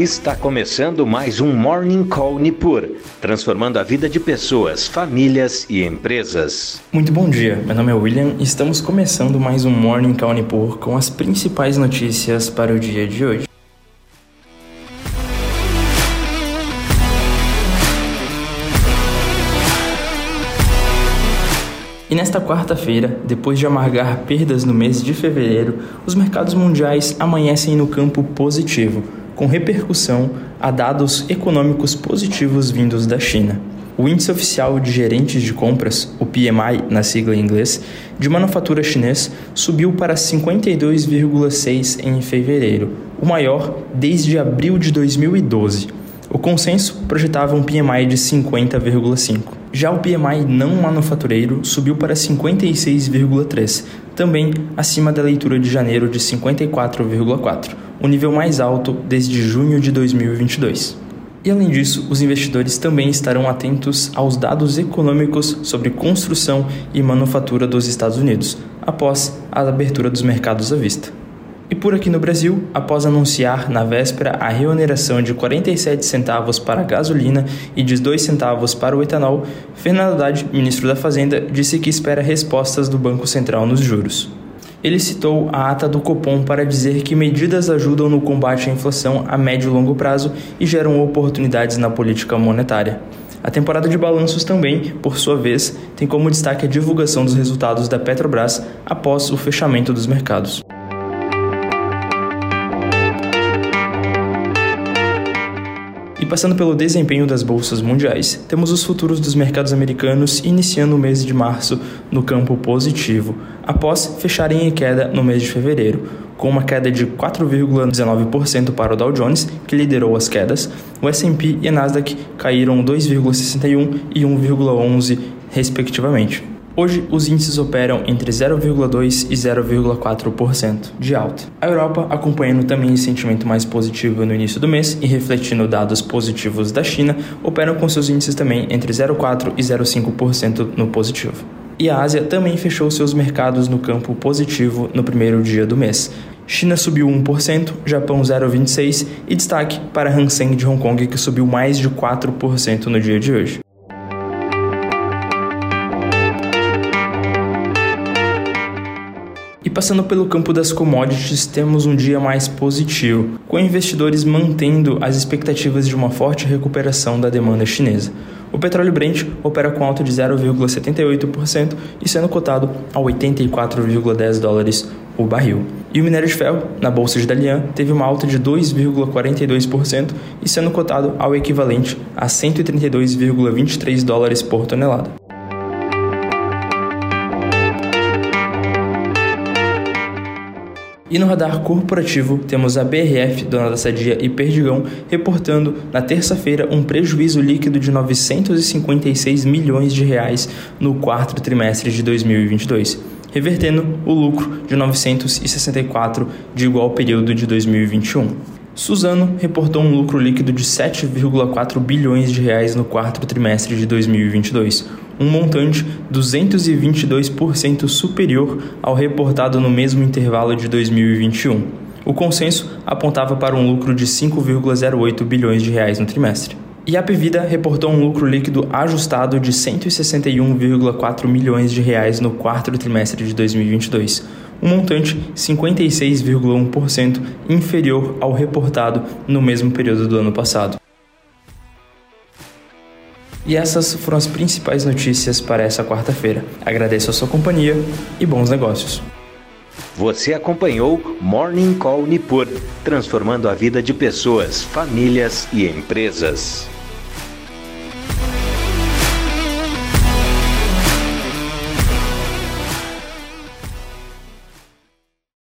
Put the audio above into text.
Está começando mais um Morning Call Nipur, transformando a vida de pessoas, famílias e empresas. Muito bom dia, meu nome é William e estamos começando mais um Morning Call Nipur com as principais notícias para o dia de hoje. E nesta quarta-feira, depois de amargar perdas no mês de fevereiro, os mercados mundiais amanhecem no campo positivo, com repercussão a dados econômicos positivos vindos da China. O índice oficial de gerentes de compras, o PMI na sigla em inglês, de manufatura chinês subiu para 52,6 em fevereiro, o maior desde abril de 2012. O consenso projetava um PMI de 50,5. Já o PMI não manufatureiro subiu para 56,3, também acima da leitura de janeiro de 54,4, o nível mais alto desde junho de 2022. E além disso, os investidores também estarão atentos aos dados econômicos sobre construção e manufatura dos Estados Unidos, após a abertura dos mercados à vista. E por aqui no Brasil, após anunciar na véspera a reoneração de 47 centavos para a gasolina e de 2 centavos para o etanol, Fernando Haddad, ministro da Fazenda, disse que espera respostas do Banco Central nos juros. Ele citou a ata do Copom para dizer que medidas ajudam no combate à inflação a médio e longo prazo e geram oportunidades na política monetária. A temporada de balanços também, por sua vez, tem como destaque a divulgação dos resultados da Petrobras após o fechamento dos mercados. Passando pelo desempenho das bolsas mundiais, temos os futuros dos mercados americanos iniciando o mês de março no campo positivo, após fecharem em queda no mês de fevereiro, com uma queda de 4,19% para o Dow Jones, que liderou as quedas, o S&P e a Nasdaq caíram 2,61 e 1,11 respectivamente. Hoje, os índices operam entre 0,2% e 0,4% de alta. A Europa, acompanhando também esse sentimento mais positivo no início do mês e refletindo dados positivos da China, operam com seus índices também entre 0,4% e 0,5% no positivo. E a Ásia também fechou seus mercados no campo positivo no primeiro dia do mês. China subiu 1%, Japão 0,26% e destaque para Hang Seng de Hong Kong que subiu mais de 4% no dia de hoje. E passando pelo campo das commodities, temos um dia mais positivo, com investidores mantendo as expectativas de uma forte recuperação da demanda chinesa. O petróleo Brent opera com alta de 0,78% e sendo cotado a 84,10 dólares o barril. E o minério de ferro, na bolsa de Dalian, teve uma alta de 2,42% e sendo cotado ao equivalente a 132,23 dólares por tonelada. E no radar corporativo, temos a BRF, dona da Sadia e Perdigão, reportando na terça-feira um prejuízo líquido de 956 milhões de reais no quarto trimestre de 2022, revertendo o lucro de 964 de igual período de 2021. Suzano reportou um lucro líquido de 7,4 bilhões de reais no quarto trimestre de 2022, um montante 222% superior ao reportado no mesmo intervalo de 2021. O consenso apontava para um lucro de 5,08 bilhões de reais no trimestre. E a Pevida reportou um lucro líquido ajustado de 161,4 milhões de reais no quarto trimestre de 2022, um montante 56,1% inferior ao reportado no mesmo período do ano passado. E essas foram as principais notícias para essa quarta-feira. Agradeço a sua companhia e bons negócios. Você acompanhou Morning Call Nipur, transformando a vida de pessoas, famílias e empresas.